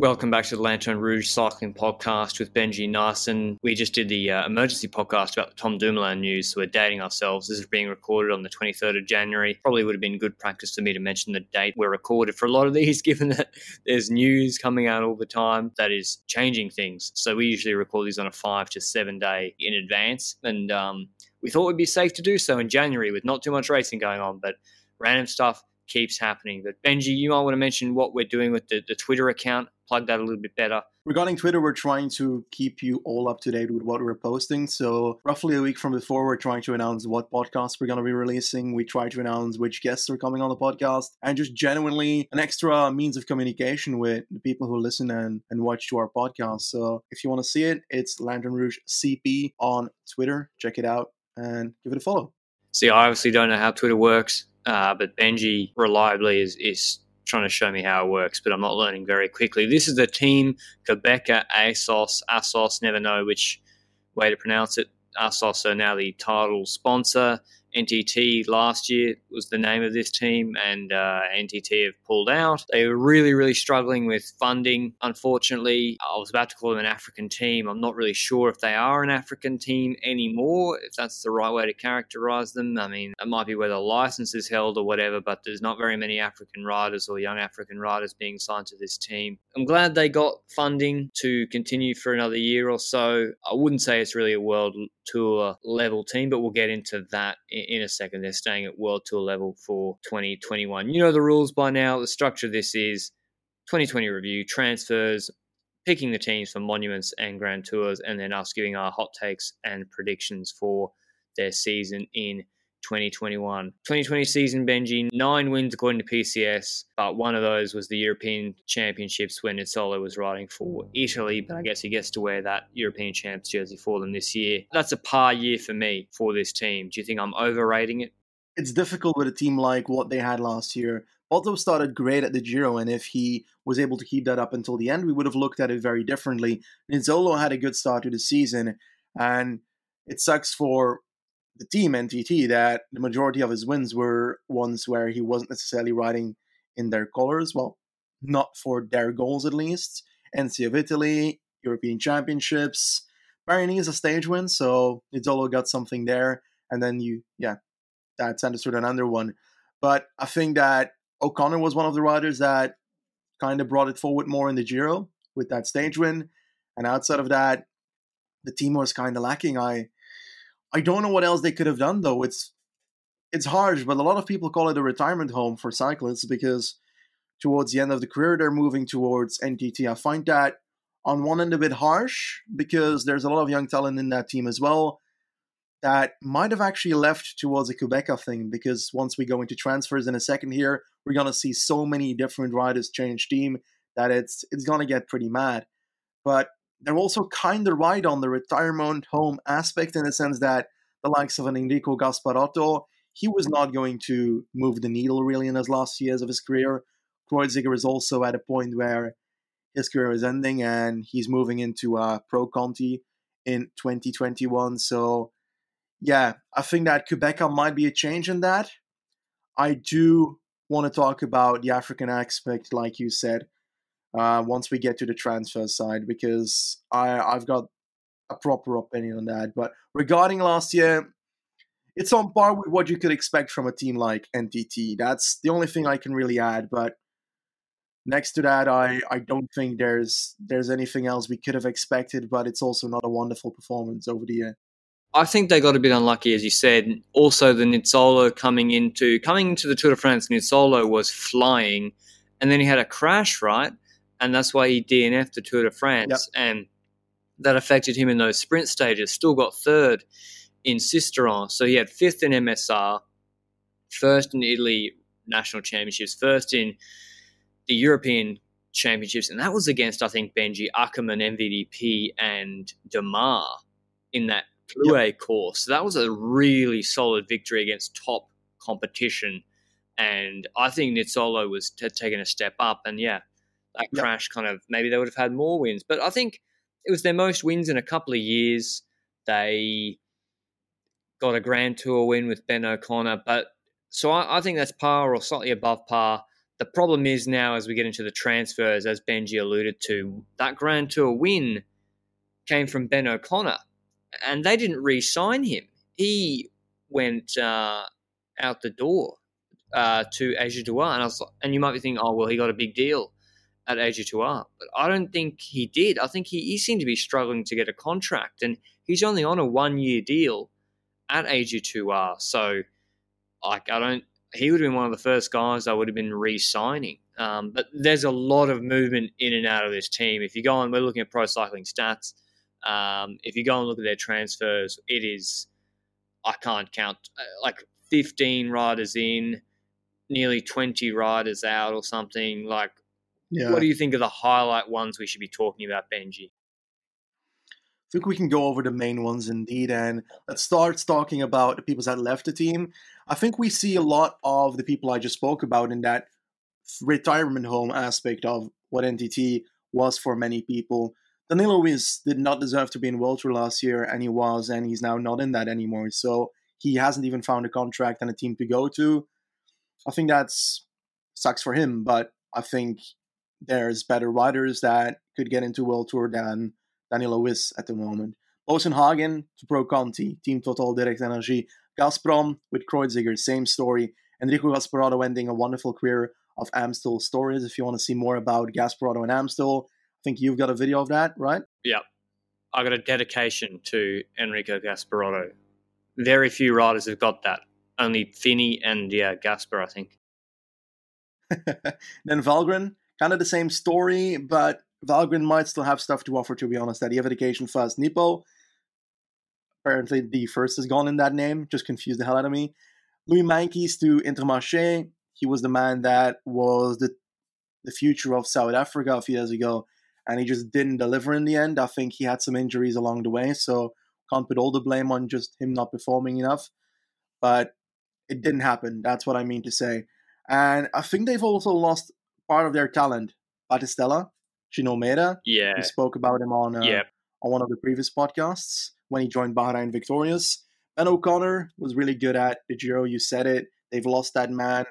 Welcome back to the Lanterne Rouge Cycling Podcast with Benji Naesen. We just did the uh, emergency podcast about the Tom Dumoulin news, so we're dating ourselves. This is being recorded on the 23rd of January. Probably would have been good practice for me to mention the date we're recorded for a lot of these, given that there's news coming out all the time that is changing things. So we usually record these on a five to seven day in advance, and um, we thought it would be safe to do so in January with not too much racing going on, but random stuff keeps happening. But Benji, you might want to mention what we're doing with the, the Twitter account, plug that a little bit better. Regarding Twitter, we're trying to keep you all up to date with what we're posting. So, roughly a week from before, we're trying to announce what podcasts we're going to be releasing. We try to announce which guests are coming on the podcast and just genuinely an extra means of communication with the people who listen and, and watch to our podcast. So, if you want to see it, it's Lanterne Rouge CP on Twitter. Check it out and give it a follow. See, I obviously don't know how Twitter works. Uh, but Benji reliably is, is trying to show me how it works, but I'm not learning very quickly. This is the team Qhubeka Assos, Assos, never know which way to pronounce it. Assos are now the title sponsor. NTT last year was the name of this team, and uh, NTT have pulled out. They were really, really struggling with funding. Unfortunately, I was about to call them an African team. I'm not really sure if they are an African team anymore, if that's the right way to characterize them. I mean, it might be where the license is held or whatever, but there's not very many African riders or young African riders being signed to this team. I'm glad they got funding to continue for another year or so. I wouldn't say it's really a world tour level team, but we'll get into that in a second. They're staying at World Tour level for 2021. You know the rules by now. The structure of this is 2020 review, transfers, picking the teams for monuments and grand tours, and then us giving our hot takes and predictions for their season in 2021. 2020 season, Benji, nine wins according to PCS, but one of those was the European Championships when Nizzolo was riding for Italy. But I guess he gets to wear that European Champs jersey for them this year. That's a par year for me for this team. Do you think I'm overrating it? It's difficult with a team like what they had last year. Balto started great at the Giro, and if he was able to keep that up until the end, we would have looked at it very differently. Nizzolo had a good start to the season, and it sucks for the team NTT that the majority of his wins were ones where he wasn't necessarily riding in their colors. Well, not for their goals at least. NC of Italy, European Championships. Paris is a stage win, so Nizzolo got something there. And then you, yeah, that's understood another one. But I think that O'Connor was one of the riders that kind of brought it forward more in the Giro with that stage win. And outside of that, the team was kind of lacking. I I don't know what else they could have done though. It's it's harsh, but a lot of people call it a retirement home for cyclists because towards the end of the career they're moving towards NTT. I find that on one end a bit harsh because there's a lot of young talent in that team as well that might have actually left towards a Qhubeka thing because once we go into transfers in a second here, we're gonna see so many different riders change team that it's it's gonna get pretty mad. But they're also kind of right on the retirement home aspect in the sense that the likes of an Enrico Gasparotto, he was not going to move the needle really in his last years of his career. Kreuziger is also at a point where his career is ending and he's moving into uh, Pro Conti in 2021. So, yeah, I think that Qhubeka might be a change in that. I do want to talk about the African aspect, like you said uh, once we get to the transfer side because I I've got a proper opinion on that. But regarding last year, it's on par with what you could expect from a team like NTT. That's the only thing I can really add. But next to that, I, I don't think there's there's anything else we could have expected. But it's also not a wonderful performance over the year. I think they got a bit unlucky, as you said. Also, the Nizzolo coming into coming into the Tour de France, Nizzolo was flying, and then he had a crash, right? And that's why he DNF'd the Tour de France, yep. and that affected him in those sprint stages. Still got third in Sisteron, so he had fifth in MSR, first in Italy national championships. First in the European championships, and that was against I think Benji Ackermann, MVDP, and Démare in that Plouay yep. course. So that was a really solid victory against top competition, and I think Nizzolo was t- taking a step up. And yeah, that yep. crash kind of maybe they would have had more wins, but I think it was their most wins in a couple of years. They got a Grand Tour win with Ben O'Connor, but so I, I think that's par or slightly above par. The problem is now, as we get into the transfers, as Benji alluded to, that Grand Tour win came from Ben O'Connor, and they didn't re-sign him. He went uh, out the door uh, to AG2R, and I was, and you might be thinking, oh well, he got a big deal at AG2R, but I don't think he did. I think he, he seemed to be struggling to get a contract, and he's only on a one-year deal at AG2R, so like I don't he would have been one of the first guys I would have been re-signing. Um, but there's a lot of movement in and out of this team. If you go on, we're looking at pro cycling stats. Um, if you go and look at their transfers, it is I can't count uh, like 15 riders in, nearly 20 riders out, or something. Like, yeah. what do you think of the highlight ones we should be talking about, Benji? I think we can go over the main ones indeed, and let's start talking about the people that left the team. I think we see a lot of the people I just spoke about in that retirement home aspect of what NTT was for many people. Danilo Wyss did not deserve to be in World Tour last year, and he was, and he's now not in that anymore. So he hasn't even found a contract and a team to go to. I think that's sucks for him, but I think there's better riders that could get into World Tour than Danilo Wyss at the moment. Boasson Hagen to Pro Conti, Team Total Direct Energy. Gazprom with Kreuziger, same story. Enrico Gasparotto ending a wonderful career of Amstel stories. If you want to see more about Gasparotto and Amstel, I think you've got a video of that, right? Yeah. I got a dedication to Enrico Gasparotto. Very few riders have got that. Only Finney and yeah, Gaspar, I think. then Valgren, kind of the same story, but Valgren might still have stuff to offer, to be honest. That Evedication first. Nippo, apparently the first is gone in that name, just confused the hell out of me. Louis Meintjes to Intermarché. He was the man that was the the future of South Africa a few years ago, and he just didn't deliver in the end. I think he had some injuries along the way, so can't put all the blame on just him not performing enough. But it didn't happen. That's what I mean to say. And I think they've also lost part of their talent. Battistella, Shinomeda. Yeah. We spoke about him on uh, on one of the previous podcasts when he joined Bahrain Victorious. Ben O'Connor was really good at the Giro. You said it. They've lost that man.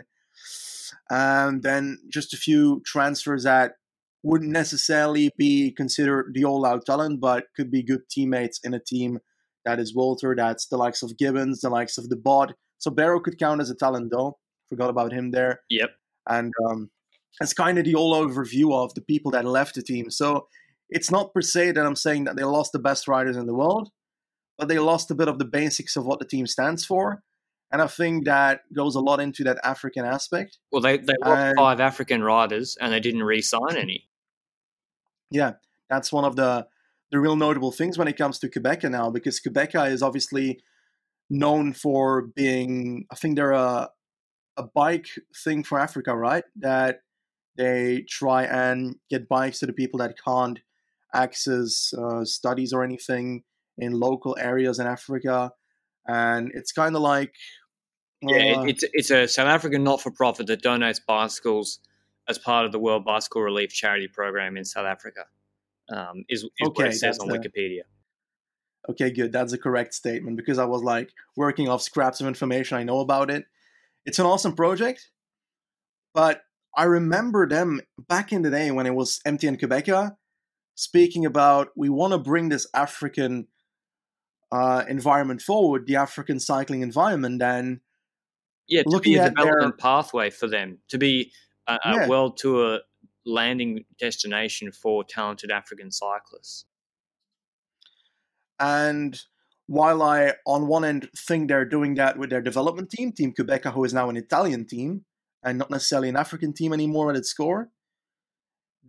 And then just a few transfers that wouldn't necessarily be considered the all-out talent, but could be good teammates in a team that is Walter. That's the likes of Gibbons, the likes of de Bod. So Barrow could count as a talent, though. Forgot about him there. Yep. And um, that's kind of the all overview of the people that left the team. So it's not per se that I'm saying that they lost the best riders in the world, but they lost a bit of the basics of what the team stands for. And I think that goes a lot into that African aspect. Well, they, they lost five African riders and they didn't re sign any. Yeah, that's one of the, the real notable things when it comes to Qhubeka now, because Qhubeka is obviously known for being, I think they're a, a bike thing for Africa, right? That they try and get bikes to the people that can't access uh, studies or anything in local areas in Africa. And it's kind of like. Uh, yeah, it's, it's a South African not for profit that donates bicycles as part of the World Bicycle Relief Charity Program in South Africa, um, is, is okay, what it says on a, Wikipedia. Okay, good. That's a correct statement because I was like working off scraps of information I know about it. It's an awesome project, but I remember them back in the day when it was MTN Qhubeka speaking about we want to bring this African uh, environment forward, the African cycling environment, and yeah, to looking be a development their... pathway for them to be a, a yeah. world tour landing destination for talented African cyclists. And while I, on one end, think they're doing that with their development team, Team Qhubeka, who is now an Italian team, and not necessarily an African team anymore at its core,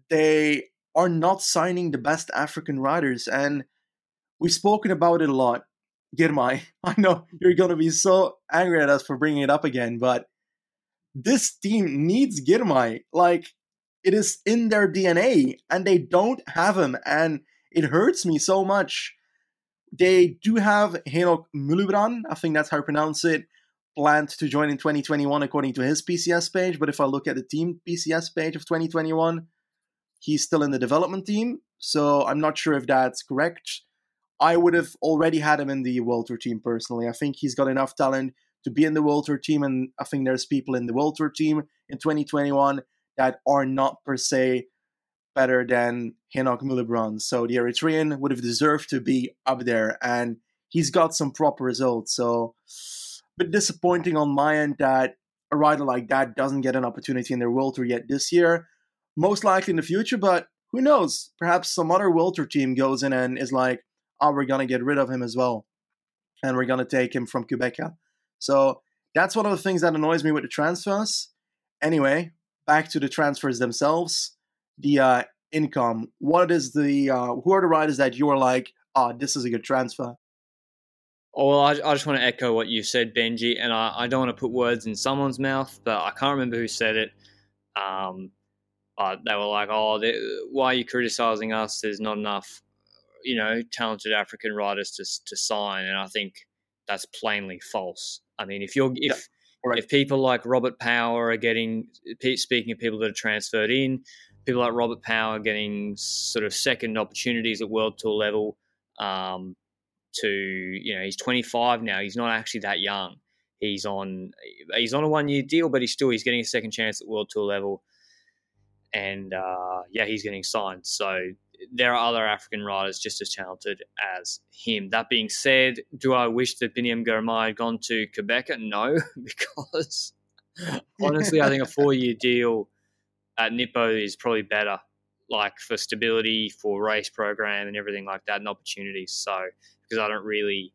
they are not signing the best African riders. And we've spoken about it a lot. Girmay, I know you're going to be so angry at us for bringing it up again, but this team needs Girmay. Like, it is in their DNA, and they don't have him, and it hurts me so much. They do have Henok Mulubrhan, I think that's how you pronounce it, planned to join in 2021 according to his PCS page. But if I look at the team PCS page of 2021, he's still in the development team. So I'm not sure if that's correct. I would have already had him in the World Tour team personally. I think he's got enough talent to be in the World Tour team, and I think there's people in the World Tour team in 2021 that are not per se better than Henok Mulubrhan. So the Eritrean would have deserved to be up there, and he's got some proper results. So, bit disappointing on my end that a rider like that doesn't get an opportunity in their World Tour yet this year. Most likely in the future, but who knows? Perhaps some other World Tour team goes in and is like, oh, we're going to get rid of him as well. And we're going to take him from Qhubeka. So that's one of the things that annoys me with the transfers. Anyway, back to the transfers themselves. The uh, income. What is the uh, who are the riders that you are like, oh, this is a good transfer? Oh, well, I, I, just want to echo what you said, Benji, and I, I, don't want to put words in someone's mouth, but I can't remember who said it. Um, but they were like, "Oh, why are you criticizing us? There's not enough, you know, talented African riders to to sign." And I think that's plainly false. I mean, if you're if yeah, if people like Robert Power are getting speaking of people that are transferred in, people like Robert Power getting sort of second opportunities at World Tour level. Um, to you know, he's 25 now. He's not actually that young. He's on he's on a one year deal, but he's still he's getting a second chance at World Tour level, and uh, yeah, he's getting signed. So there are other African riders just as talented as him. That being said, do I wish that Biniam Girmay had gone to Qhubeka? No, because honestly, I think a four year deal at Nippo is probably better, like for stability, for race program, and everything like that, and opportunities. So, because I don't really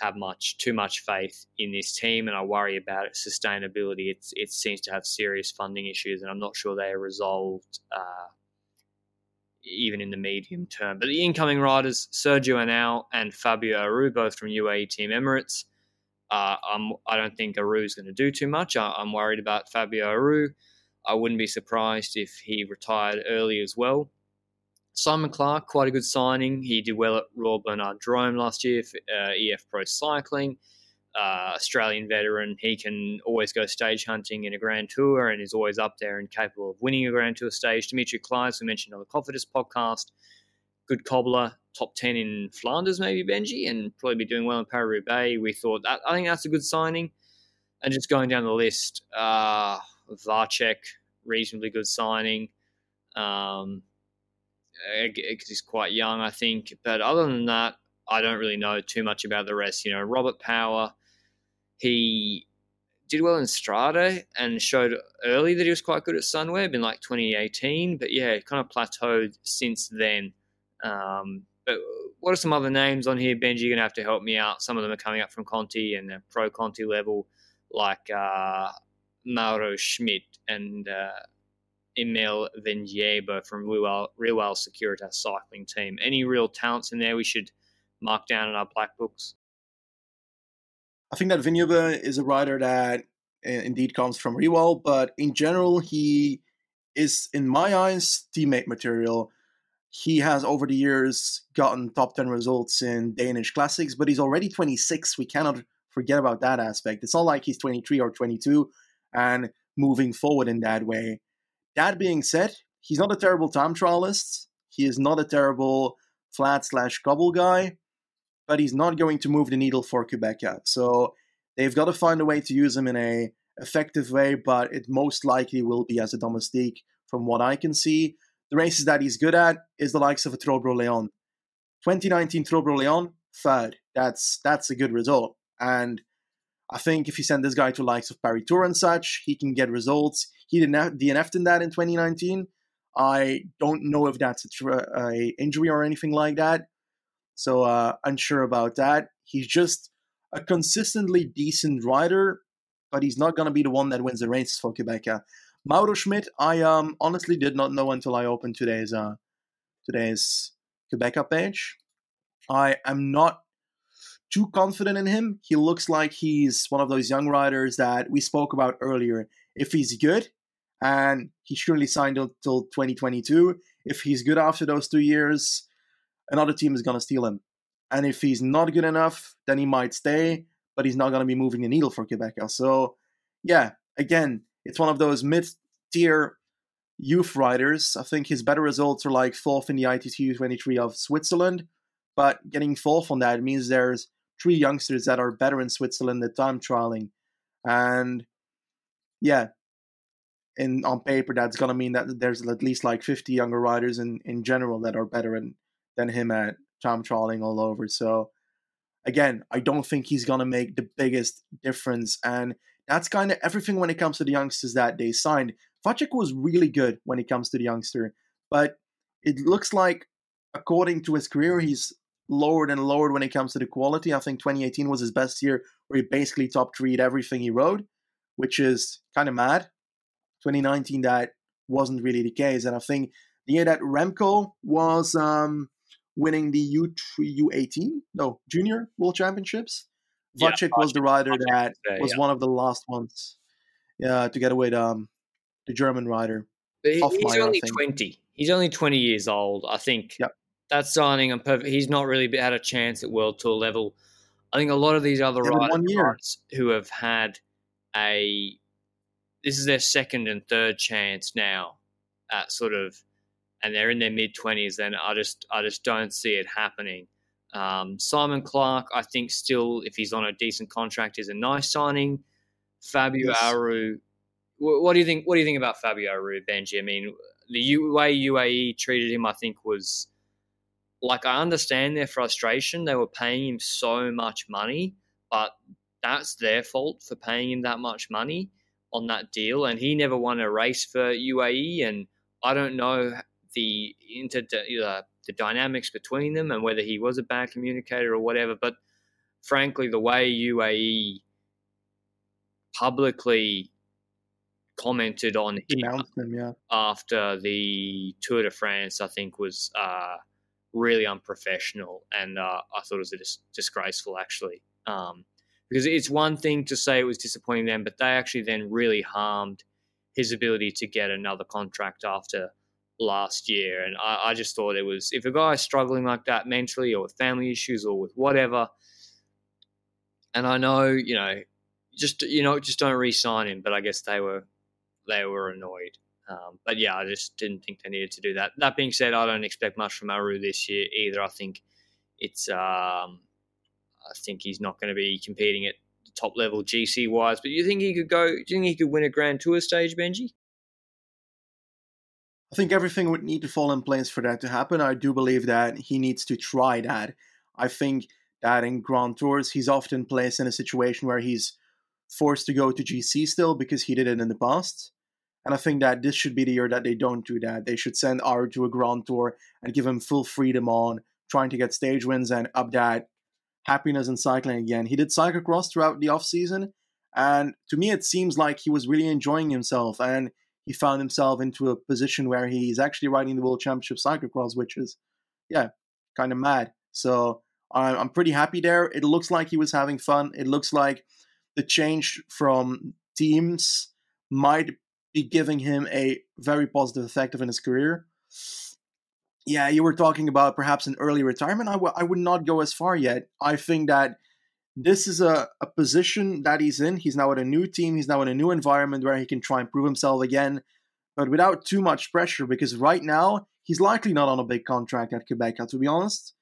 have much too much faith in this team, and I worry about its sustainability. It's, it seems to have serious funding issues, and I'm not sure they are resolved. Uh, even in the medium term. But the incoming riders, Sergio Henao and Fabio Aru, both from UAE Team Emirates. Uh, I'm, I don't think Aru is going to do too much. I, am worried about Fabio Aru. I wouldn't be surprised if he retired early as well. Simon Clarke, quite a good signing. He did well at Royal Bernard Drôme last year for uh, EF Pro Cycling uh, Australian veteran. He can always go stage hunting in a Grand Tour and is always up there and capable of winning a Grand Tour stage. Dimitri Claeys, we mentioned on the Cofidis podcast, good cobbler, top 10 in Flanders, maybe Benji, and probably be doing well in Paris Roubaix. We thought that, I think that's a good signing. And just going down the list, uh, Vacek, reasonably good signing. Um, because he's quite young, I think. But other than that, I don't really know too much about the rest. You know, Robert Power, he did well in Strade and showed early that he was quite good at Sunweb in like 2018. But yeah, kind of plateaued since then. Um, but what are some other names on here, Benji? You're going to have to help me out. Some of them are coming up from Conti and the pro Conti level, like uh, Mauro Schmid and uh, Emil Vinjebo from Riwal, Riwal Securitas cycling team. Any real talents in there we should mark down in our black books? I think that Vinjebo is a rider that uh, indeed comes from Riwal, but in general, he is, in my eyes, teammate material. He has over the years gotten top 10 results in Danish classics, but he's already 26. We cannot forget about that aspect. It's not like he's 23 or 22 and moving forward in that way. That being said, he's not a terrible time trialist. He is not a terrible flat slash cobble guy but he's not going to move the needle for Qhubeka. So they've got to find a way to use him in a effective way, but it most likely will be as a domestique from what I can see. The races that he's good at is the likes of a Tro-Bro Léon. 2019 Tro-Bro Léon, third. That's that's a good result. And I think if you send this guy to likes of Paris Tour and such, he can get results. He didn't DNF'd in that in 2019. I don't know if that's a, a injury or anything like that. So uh, unsure about that. He's just a consistently decent rider, but he's not going to be the one that wins the races for Qhubeka. Mauro Schmid, I um, honestly did not know until I opened today's uh, today's Qhubeka page. I am not too confident in him. He looks like he's one of those young riders that we spoke about earlier. If he's good, and he surely signed until 2022, if he's good after those two years, another team is going to steal him. And if he's not good enough, then he might stay, but he's not going to be moving the needle for Qhubeka. So, yeah, again, it's one of those mid tier youth riders. I think his better results are like fourth in the ITT 23 of Switzerland, but getting fourth on that means there's three youngsters that are better in Switzerland at time trialing. And yeah, in on paper, that's gonna mean that there's at least like 50 younger riders in, in general that are better in, than him at time trialing all over. So again, I don't think he's gonna make the biggest difference. And that's kind of everything when it comes to the youngsters that they signed. Vacek was really good when it comes to the youngster, but it looks like, according to his career, he's lowered and lowered when it comes to the quality. I think 2018 was his best year where he basically top treed everything he rode, which is kind of mad. 2019, that wasn't really the case. And I think the year that Remco was um, winning the U3, U18, no, Junior World Championships, Vacek yeah, was the rider Vacek that say, was yeah. one of the last ones yeah, to get away the, um, the German rider. But he, he's only 20. He's only 20 years old. I think yep. That signing I'm perfect. He's not really had a chance at World Tour level. I think a lot of these other yeah, riders who have had a this is their second and third chance now at sort of and they're in their mid 20s then I just I just don't see it happening. Um, Simon Clarke, I think, still, if he's on a decent contract, is a nice signing. Fabio yes. Aru, what do you think? What do you think about Fabio Aru, Benji? I mean, the way UAE treated him, I think, was like I understand their frustration. They were paying him so much money, but that's their fault for paying him that much money on that deal. And he never won a race for UAE, and I don't know the inter uh, the dynamics between them and whether he was a bad communicator or whatever. But frankly, the way UAE publicly commented on him, him yeah. after the Tour de France, I think was uh, really unprofessional, and uh, I thought it was dis- disgraceful actually. Um, because it's one thing to say it was disappointing them, but they actually then really harmed his ability to get another contract after last year. And I, I just thought it was if a guy's struggling like that mentally or with family issues or with whatever, and I know, you know, just you know, just don't re-sign him. But I guess they were they were annoyed. Um, but yeah, I just didn't think they needed to do that. That being said, I don't expect much from Aru this year either. I think it's um, I think he's not going to be competing at the top level GC wise. But you think he could go? Do you think he could win a Grand Tour stage, Benji? I think everything would need to fall in place for that to happen. I do believe that he needs to try that. I think that in Grand Tours, he's often placed in a situation where he's forced to go to GC still because he did it in the past. And I think that this should be the year that they don't do that. They should send Aru to a Grand Tour and give him full freedom on trying to get stage wins and up that happiness in cycling again. He did cyclocross throughout the off season, and to me, it seems like he was really enjoying himself. And he found himself into a position where he's actually riding the World Championship cyclocross, which is, yeah, kind of mad. So I'm pretty happy there. It looks like he was having fun. It looks like the change from teams might be giving him a very positive effect in his career. Yeah, you were talking about perhaps an early retirement. I, w- I would not go as far yet. I think that this is a, a position that he's in. He's now at a new team. He's now in a new environment where he can try and prove himself again, but without too much pressure because right now he's likely not on a big contract at Qhubeka, uh, to be honest.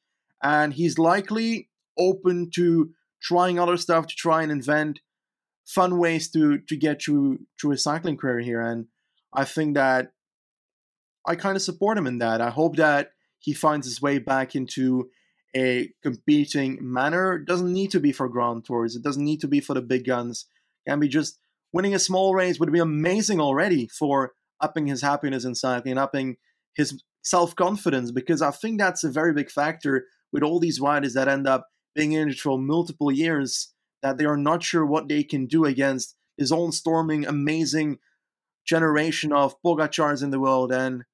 And he's likely open to trying other stuff to try and invent fun ways to to get you to a cycling career here. And I think that I kind of support him in that. I hope that he finds his way back into a competing manner. It doesn't need to be for Grand Tours. It doesn't need to be for the big guns. It can be just winning a small race would be amazing already for upping his happiness in cycling and upping his self confidence because I think that's a very big factor with all these riders that end up being in it for multiple years that they are not sure what they can do against his own storming, amazing generation of Pogacars in the world. And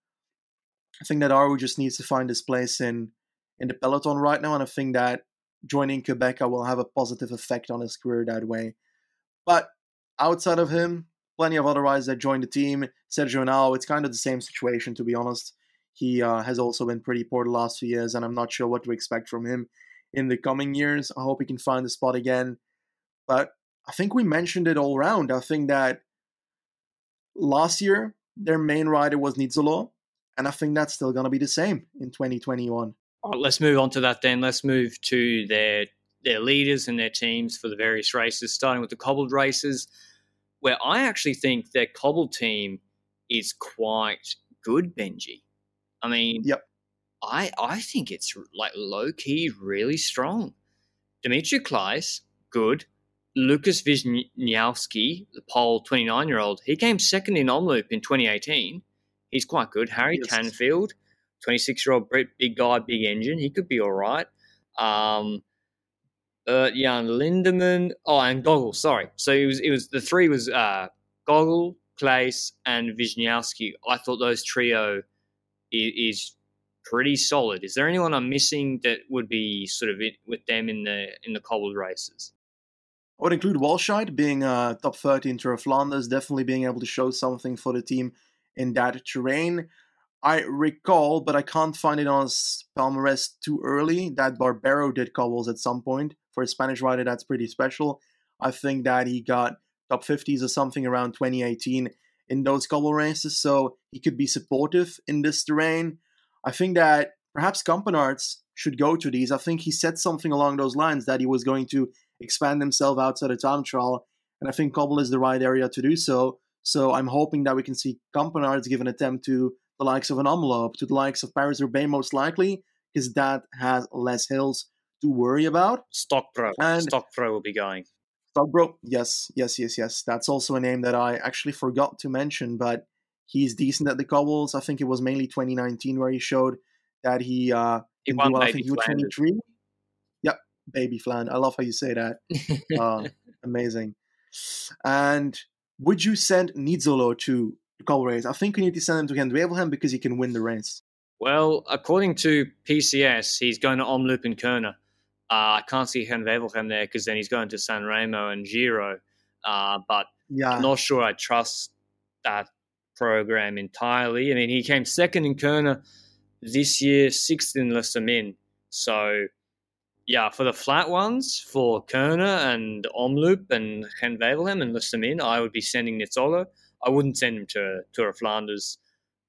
I think that Aru just needs to find his place in in the peloton right now, and I think that joining Qhubeka will have a positive effect on his career that way. But outside of him, plenty of other guys that joined the team. Sergio Henao, it's kind of the same situation, to be honest. He uh, has also been pretty poor the last few years, and I'm not sure what to expect from him in the coming years. I hope he can find the spot again. But I think we mentioned it all round. I think that last year, their main rider was Nizzolo, and I think that's still going to be the same in 2021. Right, let's move on to that then. Let's move to their their leaders and their teams for the various races, starting with the cobbled races, where I actually think their cobbled team is quite good, Benji. I mean, yep. I I think it's like low key really strong. Dimitri Claeys, good. Lucas Wiśniowski, the Pole 29 year old, he came second in Omloop in 2018. He's quite good. Harry yes. Tanfield, 26 year old Brit, big guy, big engine. He could be all right. Um, uh, Jan Lindemann. Oh, and Gogl. Sorry. So it was. It was the three was uh, Gogl, Claeys, and Wiśniowski. I thought those trio is, is, pretty solid. Is there anyone I'm missing that would be sort of with them in the in the cobbled races? I would include Walscheid being uh, top 30 in Tour of Flanders, definitely being able to show something for the team in that terrain. I recall, but I can't find it on his palmarès too early, that Barbero did cobbles at some point. For a Spanish rider, that's pretty special. I think that he got top 50s or something around 2018 in those cobble races, so he could be supportive in this terrain. I think that perhaps Campenaerts should go to these. I think he said something along those lines that he was going to expand themselves outside of time trial, and I think cobble is the right area to do so. So I'm hoping that we can see Campenaerts give an attempt to the likes of an Omloop, to the likes of Paris Roubaix most likely, because that has less hills to worry about. Stokbro. And Stokbro will be going. Stokbro, yes, yes, yes, yes. That's also a name that I actually forgot to mention, but he's decent at the cobbles. I think it was mainly 2019 where he showed that he uh he won do, I think U23. Yep, baby Flan. I love how you say that. uh, amazing. And would you send Nizzolo to call race. I think we need to send him to Gent-Wevelgem because he can win the race. Well, according to PCS, he's going to Omloop and Kuurne. Uh, I can't see Gent-Wevelgem there because then he's going to San Remo and Giro. Uh, but yeah. I'm not sure I trust that program entirely. I mean, he came second in Kuurne this year, sixth in Le Samyn. So, yeah, for the flat ones, for Kuurne and Omloop and Gent-Wevelgem and Le I would be sending Nizzolo. I wouldn't send him to Tour of Flanders,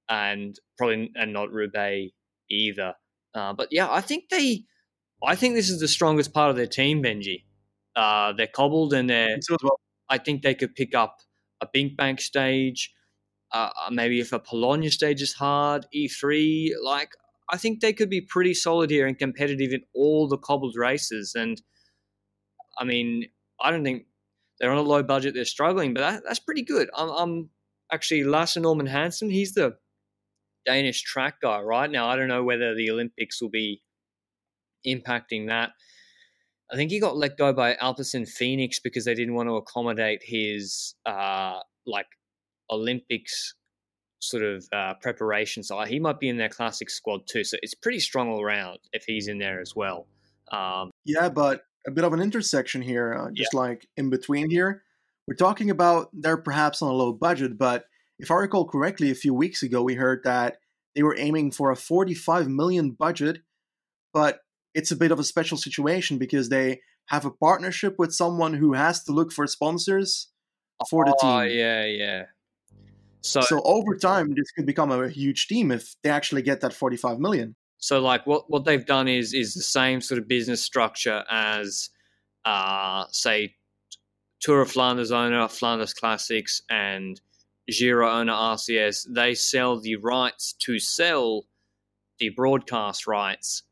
and probably and not Roubaix either. Uh, but yeah, I think they, I think this is the strongest part of their team, Benji. Uh, they're cobbled and they're. I think they could pick up a BinckBank stage, uh, uh maybe if a Polonia stage is hard, E3. Like I think they could be pretty solid here and competitive in all the cobbled races. And I mean, I don't think they're on a low budget. They're struggling, but that, that's pretty good. I'm, I'm actually Lasse Norman Hansen. He's the Danish track guy right now. I don't know whether the Olympics will be impacting that. I think he got let go by Alpecin Fenix because they didn't want to accommodate his uh, like Olympics sort of uh, preparation. side. he might be in their classic squad too. So it's pretty strong all around if he's in there as well. Um, yeah, but a bit of an intersection here, uh, just yeah. like in between here. We're talking about they're perhaps on a low budget, but if I recall correctly, a few weeks ago we heard that they were aiming for a 45 million budget, but it's a bit of a special situation because they have a partnership with someone who has to look for sponsors for the oh, team. yeah, yeah. So, so over time, this could become a huge team if they actually get that 45 million. So like what what they've done is is the same sort of business structure as uh, say Tour of Flanders owner, Flanders Classics, and Giro owner RCS. They sell the rights to sell the broadcast rights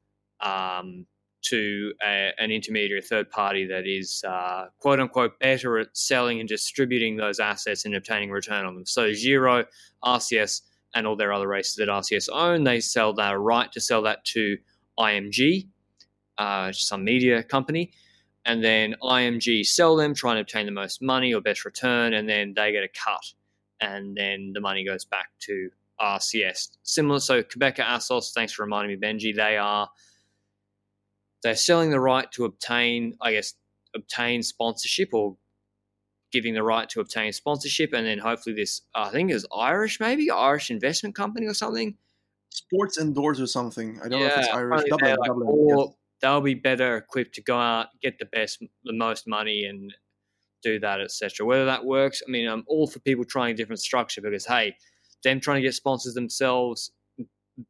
um, to a, an intermediary third party that is uh, quote unquote better at selling and distributing those assets and obtaining return on them. So Giro, RCS and all their other races that RCS own. They sell their right to sell that to IMG, uh, some media company, and then IMG sell them, try and obtain the most money or best return, and then they get a cut, and then the money goes back to RCS. Similar, so Qhubeka Assos. Thanks for reminding me, Benji. They are they're selling the right to obtain, I guess, obtain sponsorship or giving the right to obtain sponsorship, and then hopefully this, I think, is Irish, maybe Irish investment company or something. Sports indoors or something. I don't yeah, know if it's Irish. Dublin, like, Dublin, or they'll be better equipped to go out, get the best, the most money, and do that, etc. Whether that works, I mean, I'm all for people trying different structure because hey, them trying to get sponsors themselves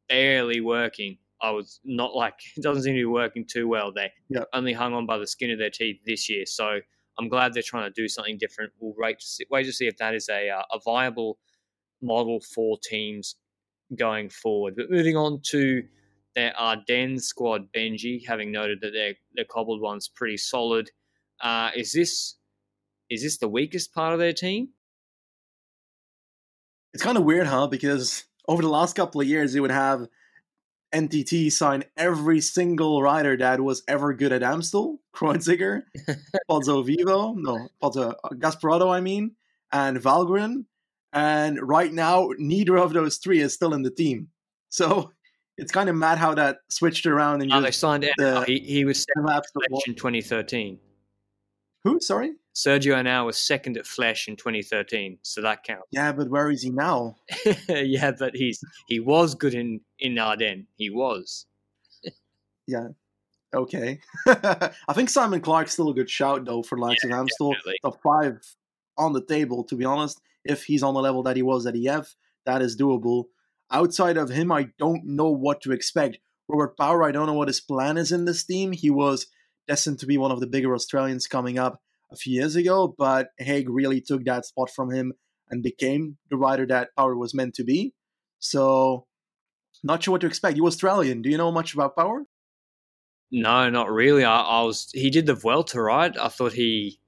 barely working. I was not like it doesn't seem to be working too well. They yep. only hung on by the skin of their teeth this year, so I'm glad they're trying to do something different. We'll wait to see, wait to see if that is a uh, a viable model for teams going forward. But moving on to their Ardennes squad, Benji, having noted that their their cobbled one's pretty solid. Uh, is this is this the weakest part of their team? It's kind of weird, huh? Because over the last couple of years, they would have NTT sign every single rider that was ever good at Amstel, Kreuziger, Pozzovivo, no, Pozzo uh, Gasparotto, I mean, and Valgren. And right now, neither of those three is still in the team. So it's kind of mad how that switched around. And oh, they signed the, he, he was in 2013. Who? Sorry? Sergio Henao was second at Flèche in 2013, so that counts. Yeah, but where is he now? yeah, but he's he was good in in Ardennes. He was. yeah. Okay. I think Simon Clarke's still a good shout though for likes yeah, of Amstel. The five on the table, to be honest. If he's on the level that he was at EF, that is doable. Outside of him, I don't know what to expect. Robert Power, I don't know what his plan is in this team. He was destined to be one of the bigger Australians coming up a few years ago, but Haig really took that spot from him and became the rider that Power was meant to be. So, not sure what to expect. You Australian. Do you know much about Power? No, not really. I, I was. He did the Vuelta, right? I thought he.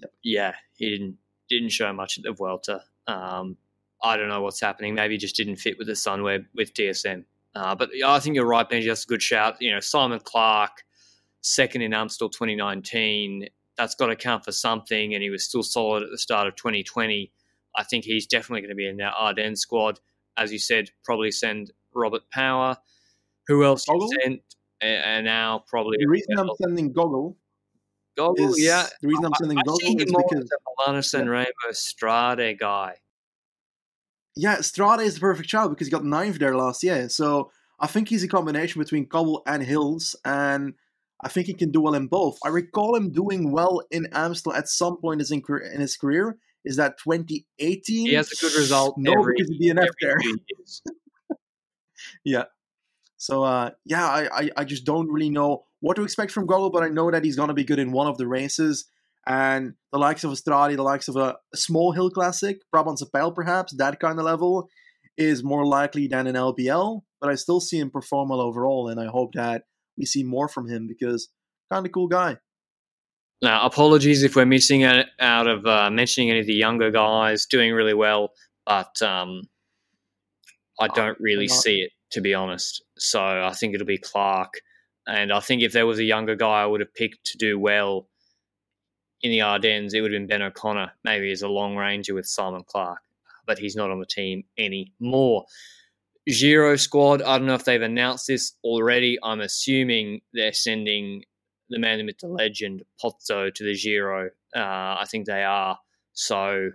Yep. Yeah, he didn't didn't show much at the Vuelta. Um, I don't know what's happening. Maybe he just didn't fit with the Sunweb with DSM. Uh, but I think you're right, Benji. That's a good shout. You know, Simon Clarke, second in Amstel 2019 that's got to count for something. And he was still solid at the start of 2020. I think he's definitely going to be in that Ardennes squad. As you said, probably send Robert Power. Who else you sent? And now probably. The reason I'm sending Gogl. Gogl, is, yeah. The reason I'm sending I, Gogl is because. Milano Sanremo yeah. Strade guy. Yeah, Strade is the perfect child because he got ninth there last year. So I think he's a combination between Cobble and Hills. And I think he can do well in both. I recall him doing well in Amstel at some point in his career. Is that 2018? He has a good result. No, every, because of DNF there. yeah. So uh, yeah, I, I, I just don't really know what to expect from Gogl, but I know that he's gonna be good in one of the races. And the likes of Strade, the likes of a, a small hill classic, Brabantse Pijl perhaps, that kind of level, is more likely than an LBL. But I still see him perform well overall, and I hope that we see more from him because kind of cool guy. Now, apologies if we're missing out of uh, mentioning any of the younger guys doing really well, but um, I don't really see it to be honest. So I think it'll be Clarke, and I think if there was a younger guy I would have picked to do well in the Ardennes, it would have been Ben O'Connor, maybe as a long ranger with Simon Clarke, but he's not on the team anymore. Giro squad, I don't know if they've announced this already. I'm assuming they're sending the man, myth, the legend, Pozzo to the Giro. Uh, I think they are. So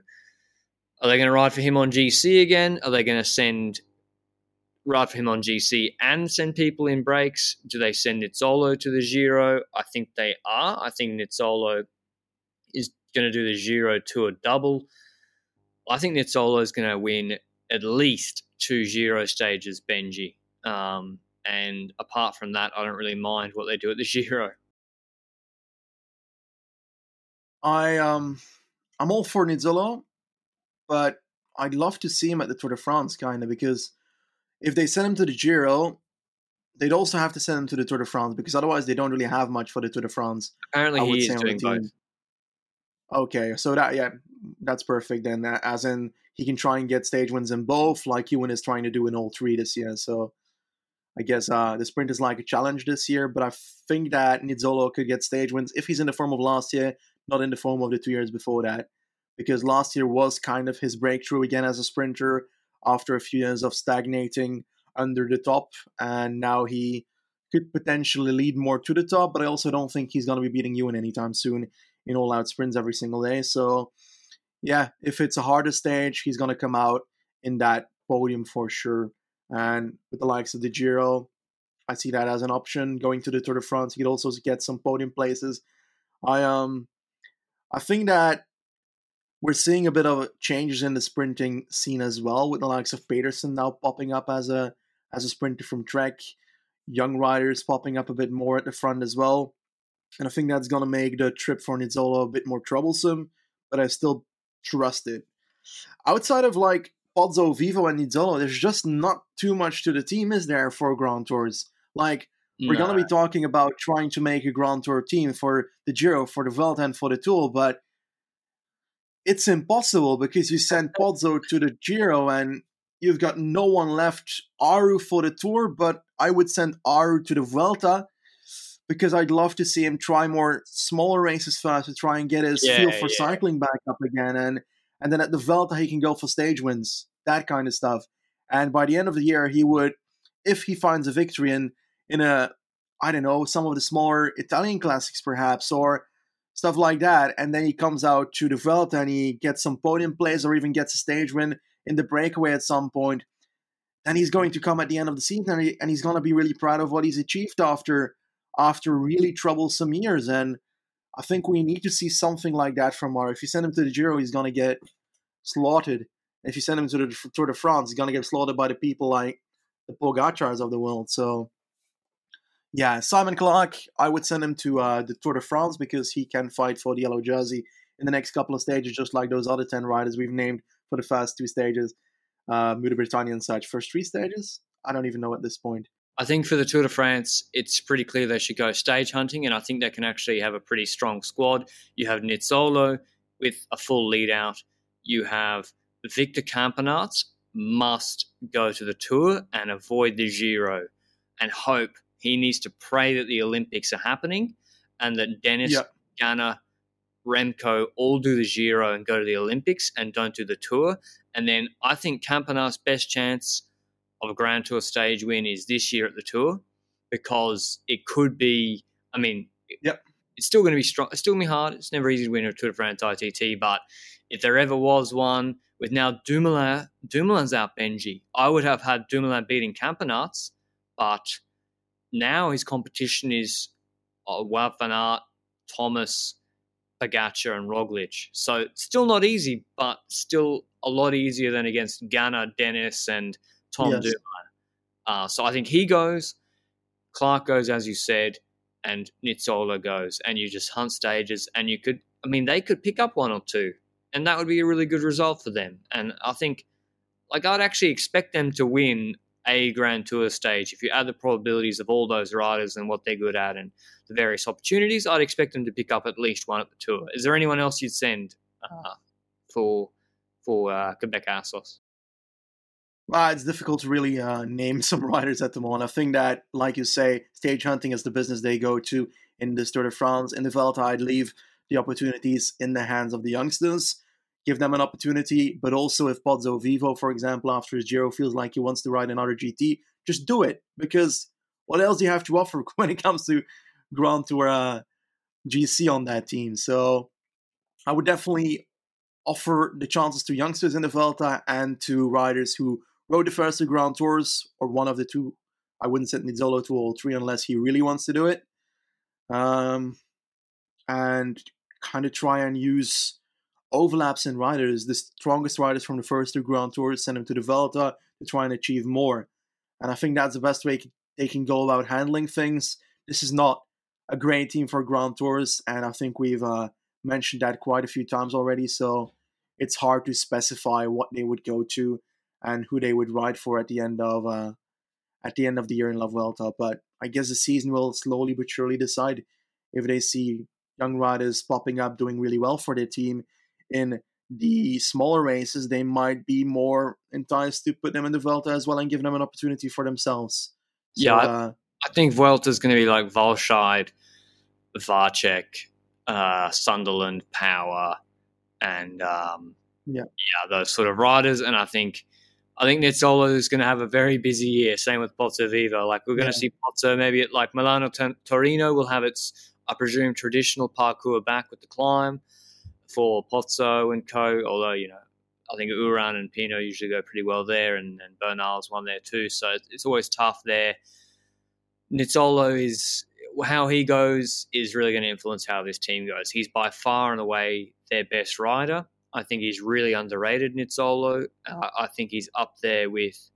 are they going to ride for him on GC again? Are they going to send ride for him on GC and send people in breaks? Do they send Nizzolo to the Giro? I think they are. I think Nizzolo is going to do the Giro Tour double. I think Nizzolo is going to win at least two Giro stages, Benji. Um, and apart from that, I don't really mind what they do at the Giro. I um, I'm all for Nizzolo, but I'd love to see him at the Tour de France, kind of, because if they send him to the Giro, they'd also have to send him to the Tour de France because otherwise they don't really have much for the Tour de France. Apparently, he is doing both. Okay, so that yeah, that's perfect then. As in, he can try and get stage wins in both, like Ewan is trying to do in all three this year. So I guess uh, the sprint is like a challenge this year, but I think that Nizzolo could get stage wins if he's in the form of last year, not in the form of the two years before that. Because last year was kind of his breakthrough again as a sprinter after a few years of stagnating under the top, and now he could potentially lead more to the top, but I also don't think he's going to be beating Ewan anytime soon in all out sprints every single day. So, yeah, if it's a harder stage, he's going to come out in that podium for sure. And with the likes of the Giro, I see that as an option. Going to the Tour de France, he could also get some podium places. I um, I think that we're seeing a bit of changes in the sprinting scene as well, with the likes of Pedersen now popping up as a as a sprinter from Trek, young riders popping up a bit more at the front as well, and I think that's gonna make the trip for Nizzolo a bit more troublesome. But I still trust it. Outside of like Pozzovivo, and Nizzolo, there's just not too much to the team, is there, for Grand Tours? Like, we're going to be talking about trying to make a Grand Tour team for the Giro, for the Vuelta, and for the Tour, but it's impossible because you send Pozzo to the Giro and you've got no one left. Aru for the Tour, but I would send Aru to the Vuelta because I'd love to see him try more smaller races first to try and get his yeah, feel for yeah. cycling back up again. And and then at the Vuelta he can go for stage wins, that kind of stuff. And by the end of the year, he would, if he finds a victory in in a I don't know some of the smaller Italian classics perhaps or stuff like that, and then he comes out to the Vuelta and he gets some podium plays or even gets a stage win in the breakaway at some point. Then he's going to come at the end of the season and, he, and he's going to be really proud of what he's achieved after after really troublesome years. And I think we need to see something like that from Aru. If you send him to the Giro, he's going to get slaughtered. If you send him to the Tour de France, he's going to get slaughtered by the people like the Pogacars of the world. So, yeah, Simon Clarke, I would send him to uh, the Tour de France because he can fight for the yellow jersey in the next couple of stages, just like those other 10 riders we've named for the first two stages, uh, Mûr-de-Bretagne and such. First three stages? I don't even know at this point. I think for the Tour de France, it's pretty clear they should go stage hunting, and I think they can actually have a pretty strong squad. You have Nizzolo with a full lead out. You have Victor Campenaerts must go to the Tour and avoid the Giro and hope he needs to pray that the Olympics are happening and that Dennis, yep. Ganna, Remco all do the Giro and go to the Olympics and don't do the Tour. And then I think Campenaerts' best chance – of a Grand Tour stage win is this year at the Tour because it could be. I mean, yep. It's still going to be strong. It's still going to be hard. It's never easy to win a Tour de France ITT, but if there ever was one with now Dumoulin, Dumoulin's out Benji, I would have had Dumoulin beating Campenaerts, but now his competition is uh, Wout van Aert, Thomas, Pogacar, and Roglic. So still not easy, but still a lot easier than against Ganna, Dennis, and Tom yes. Dumoulin. Uh, so I think he goes, Clarke goes, as you said, and Nizzolo goes, and you just hunt stages, and you could, I mean, they could pick up one or two, and that would be a really good result for them. And I think, like, I'd actually expect them to win a Grand Tour stage. If you add the probabilities of all those riders and what they're good at and the various opportunities, I'd expect them to pick up at least one at the Tour. Is there anyone else you'd send uh, for for uh, Qhubeka Assos? Uh, it's difficult to really uh, name some riders at the moment. I think that, like you say, stage hunting is the business they go to in the Tour de France. In the Vuelta, I'd leave the opportunities in the hands of the youngsters, give them an opportunity. But also, if Pozzovivo, for example, after his Giro feels like he wants to ride another GT, just do it. Because what else do you have to offer when it comes to Grand Tour uh, GC on that team? So I would definitely offer the chances to youngsters in the Vuelta and to riders who rode the first two Grand Tours, or one of the two. I wouldn't send Nizzolo to all three unless he really wants to do it. Um, and kind of try and use overlaps in riders, the strongest riders from the first two Grand Tours, send them to the Vuelta to try and achieve more. And I think that's the best way they can go about handling things. This is not a great team for Grand Tours, and I think we've uh, mentioned that quite a few times already. So it's hard to specify what they would go to and who they would ride for at the end of uh, at the end of the year in La Vuelta. But I guess the season will slowly but surely decide if they see young riders popping up doing really well for their team in the smaller races, they might be more enticed to put them in the Vuelta as well and give them an opportunity for themselves. So, yeah, I, uh, I think Vuelta is going to be like Walscheid, Vacek, uh, Sunderland, Power, and um, yeah, yeah, those sort of riders. And I think I think Nizzolo is going to have a very busy year. Same with Pozzovivo. Like we're going yeah. to see Pozzo maybe at like Milano Torino will have its, I presume, traditional parcours back with the climb for Pozzo and Co. Although you know, I think Uran and Pinot usually go pretty well there, and, and Bernal's one there too. So it's always tough there. Nizzolo is how he goes is really going to influence how this team goes. He's by far and away their best rider. I think he's really underrated, Nizzolo. Uh, I think he's up there with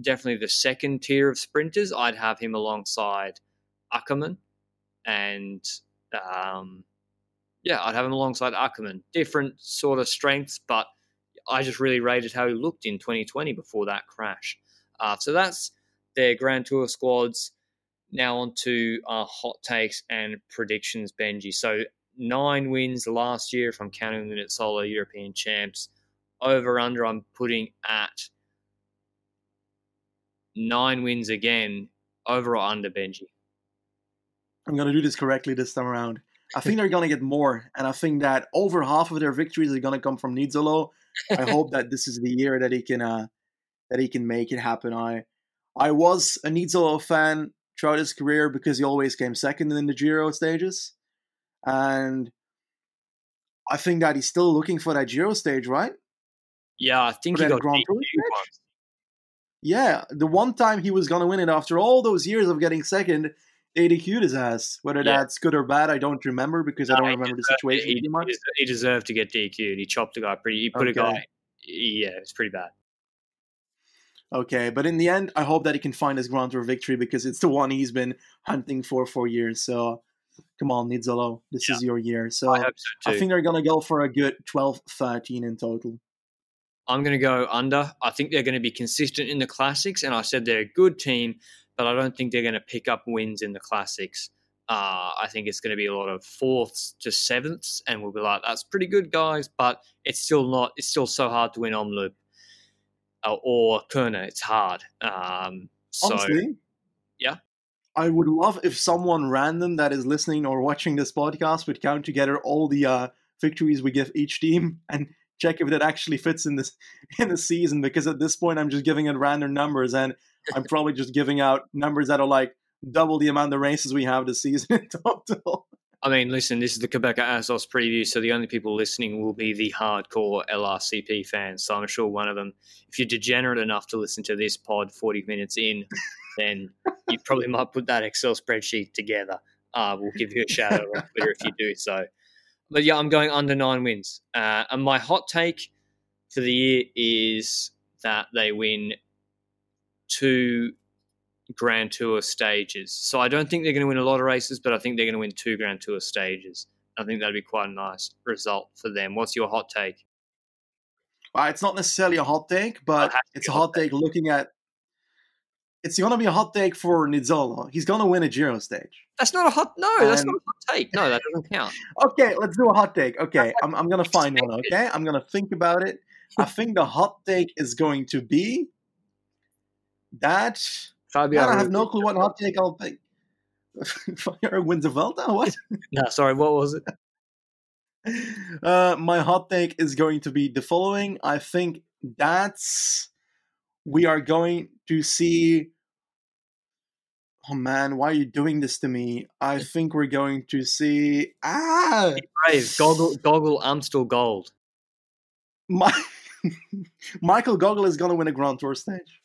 definitely the second tier of sprinters. I'd have him alongside Ackermann And um, yeah, I'd have him alongside Ackermann. Different sort of strengths, but I just really rated how he looked in 2020 before that crash. Uh, so that's their Grand Tour squads. Now on to our hot takes and predictions, Benji. So nine wins last year, if I'm counting them at solo European champs. Over under, I'm putting at nine wins again. Over or under, Benji? I'm going to do this correctly this time around. I think they're going to get more, and I think that over half of their victories are going to come from Nizzolo. I hope that this is the year that he can uh, that he can make it happen. I I was a Nizzolo fan throughout his career because he always came second in the Giro stages. And I think that he's still looking for that Giro stage, right? Yeah, I think for he got Grand Tour stage. Yeah, the one time he was going to win it after all those years of getting second, they DQ'd his ass. Whether yeah. that's good or bad, I don't remember because no, I don't remember the situation he, he, he, deserved to get DQ'd. He chopped a guy pretty. He put okay. a guy. Yeah, it's pretty bad. Okay, but in the end, I hope that he can find his Grand Tour victory because it's the one he's been hunting for for years. So, come on, Nizzolo, this yeah. is your year. So, I, so I think they're going to go for a good 12 13 in total. I'm going to go under. I think they're going to be consistent in the classics, and I said they're a good team, but I don't think they're going to pick up wins in the classics. Uh, I think it's going to be a lot of fourths to sevenths, and we'll be like, "That's pretty good, guys," but it's still not. It's still so hard to win Omloop uh, or Kuurne. It's hard. Um, so, Honestly, yeah. I would love if someone random that is listening or watching this podcast would count together all the uh, victories we give each team and check if that actually fits in this in the season. Because at this point, I'm just giving it random numbers, and I'm probably just giving out numbers that are like double the amount of races we have this season in total. I mean, listen, this is the Qhubeka Assos preview, so the only people listening will be the hardcore LRCP fans. So I'm sure one of them, if you're degenerate enough to listen to this pod 40 minutes in, then you probably might put that Excel spreadsheet together. Uh, we'll give you a shout out on Twitter if you do so. But yeah, I'm going under nine wins. Uh, and my hot take for the year is that they win two Grand Tour stages. So I don't think they're going to win a lot of races, but I think they're going to win two Grand Tour stages. I think that'd be quite a nice result for them. What's your hot take? Uh, it's not necessarily a hot take, but it's a hot take, take looking at. It's going to be a hot take for Nizzolo. He's going to win a Giro stage. That's not a hot. No, and, that's not a hot take. No, that doesn't count. okay, let's do a hot take. Okay, I'm, I'm going to find one. Okay, I'm going to think about it. I think the hot take is going to be that Fabio. I have no clue what hot take I'll pick. Fabio wins a Vuelta? What? no, sorry. What was it? Uh, my hot take is going to be the following. I think that's we are going to see. Oh man, why are you doing this to me? I think we're going to see ah brave Gogl Gogl Amstel Gold. My Michael Gogl is going to win a Grand Tour stage.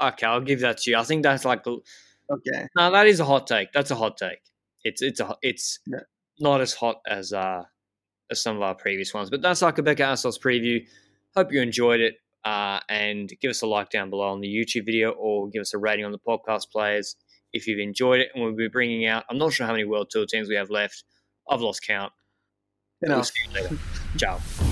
Okay, I'll give that to you. I think that's like okay. No, that is a hot take. That's a hot take. It's it's a it's yeah. not as hot as uh as some of our previous ones, but that's like a Qhubeka Assos preview. Hope you enjoyed it. Uh, and give us a like down below on the YouTube video or give us a rating on the podcast players if you've enjoyed it. And we'll be bringing out, I'm not sure how many World Tour teams we have left. I've lost count. We'll you later. Ciao.